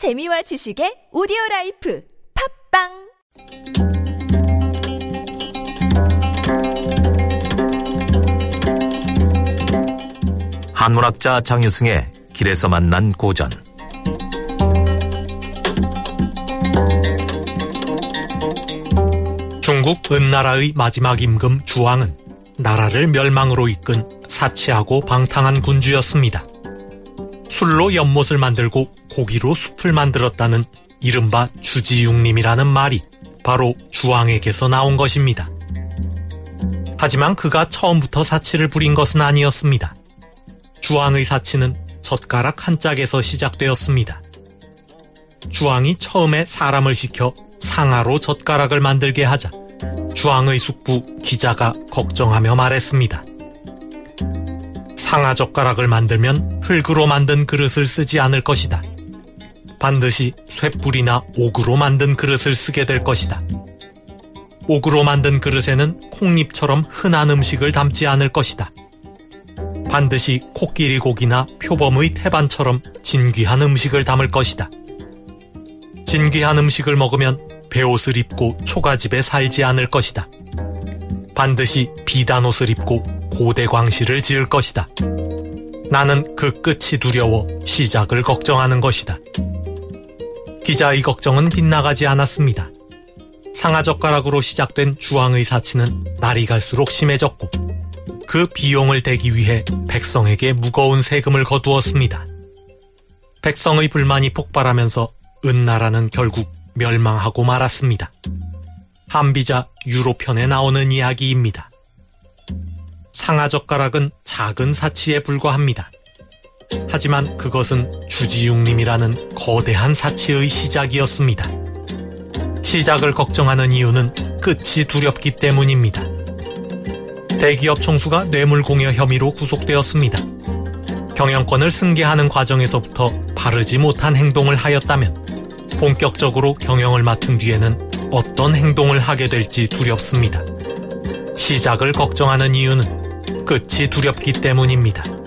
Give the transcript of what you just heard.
재미와 지식의 오디오 라이프 팟빵 한문학자 장유승의 길에서 만난 고전 중국 은나라의 마지막 임금 주왕은 나라를 멸망으로 이끈 사치하고 방탕한 군주였습니다. 술로 연못을 만들고 고기로 숲을 만들었다는 이른바 주지육림이라는 말이 바로 주왕에게서 나온 것입니다. 하지만 그가 처음부터 사치를 부린 것은 아니었습니다. 주왕의 사치는 젓가락 한 짝에서 시작되었습니다. 주왕이 처음에 사람을 시켜 상하로 젓가락을 만들게 하자 주왕의 숙부 기자가 걱정하며 말했습니다. 상하 젓가락을 만들면 흙으로 만든 그릇을 쓰지 않을 것이다. 반드시 쇠뿔이나 옥으로 만든 그릇을 쓰게 될 것이다. 옥으로 만든 그릇에는 콩잎처럼 흔한 음식을 담지 않을 것이다. 반드시 코끼리 고기나 표범의 태반처럼 진귀한 음식을 담을 것이다. 진귀한 음식을 먹으면 배옷을 입고 초가집에 살지 않을 것이다. 반드시 비단 옷을 입고 고대 광시를 지을 것이다. 나는 그 끝이 두려워 시작을 걱정하는 것이다. 기자의 걱정은 빗나가지 않았습니다. 상하젓가락으로 시작된 주왕의 사치는 날이 갈수록 심해졌고 그 비용을 대기 위해 백성에게 무거운 세금을 거두었습니다. 백성의 불만이 폭발하면서 은나라는 결국 멸망하고 말았습니다. 한비자 유로편에 나오는 이야기입니다. 상하젓가락은 작은 사치에 불과합니다. 하지만 그것은 주지육림이라는 거대한 사치의 시작이었습니다. 시작을 걱정하는 이유는 끝이 두렵기 때문입니다. 대기업 총수가 뇌물공여 혐의로 구속되었습니다. 경영권을 승계하는 과정에서부터 바르지 못한 행동을 하였다면 본격적으로 경영을 맡은 뒤에는 어떤 행동을 하게 될지 두렵습니다. 시작을 걱정하는 이유는 끝이 두렵기 때문입니다.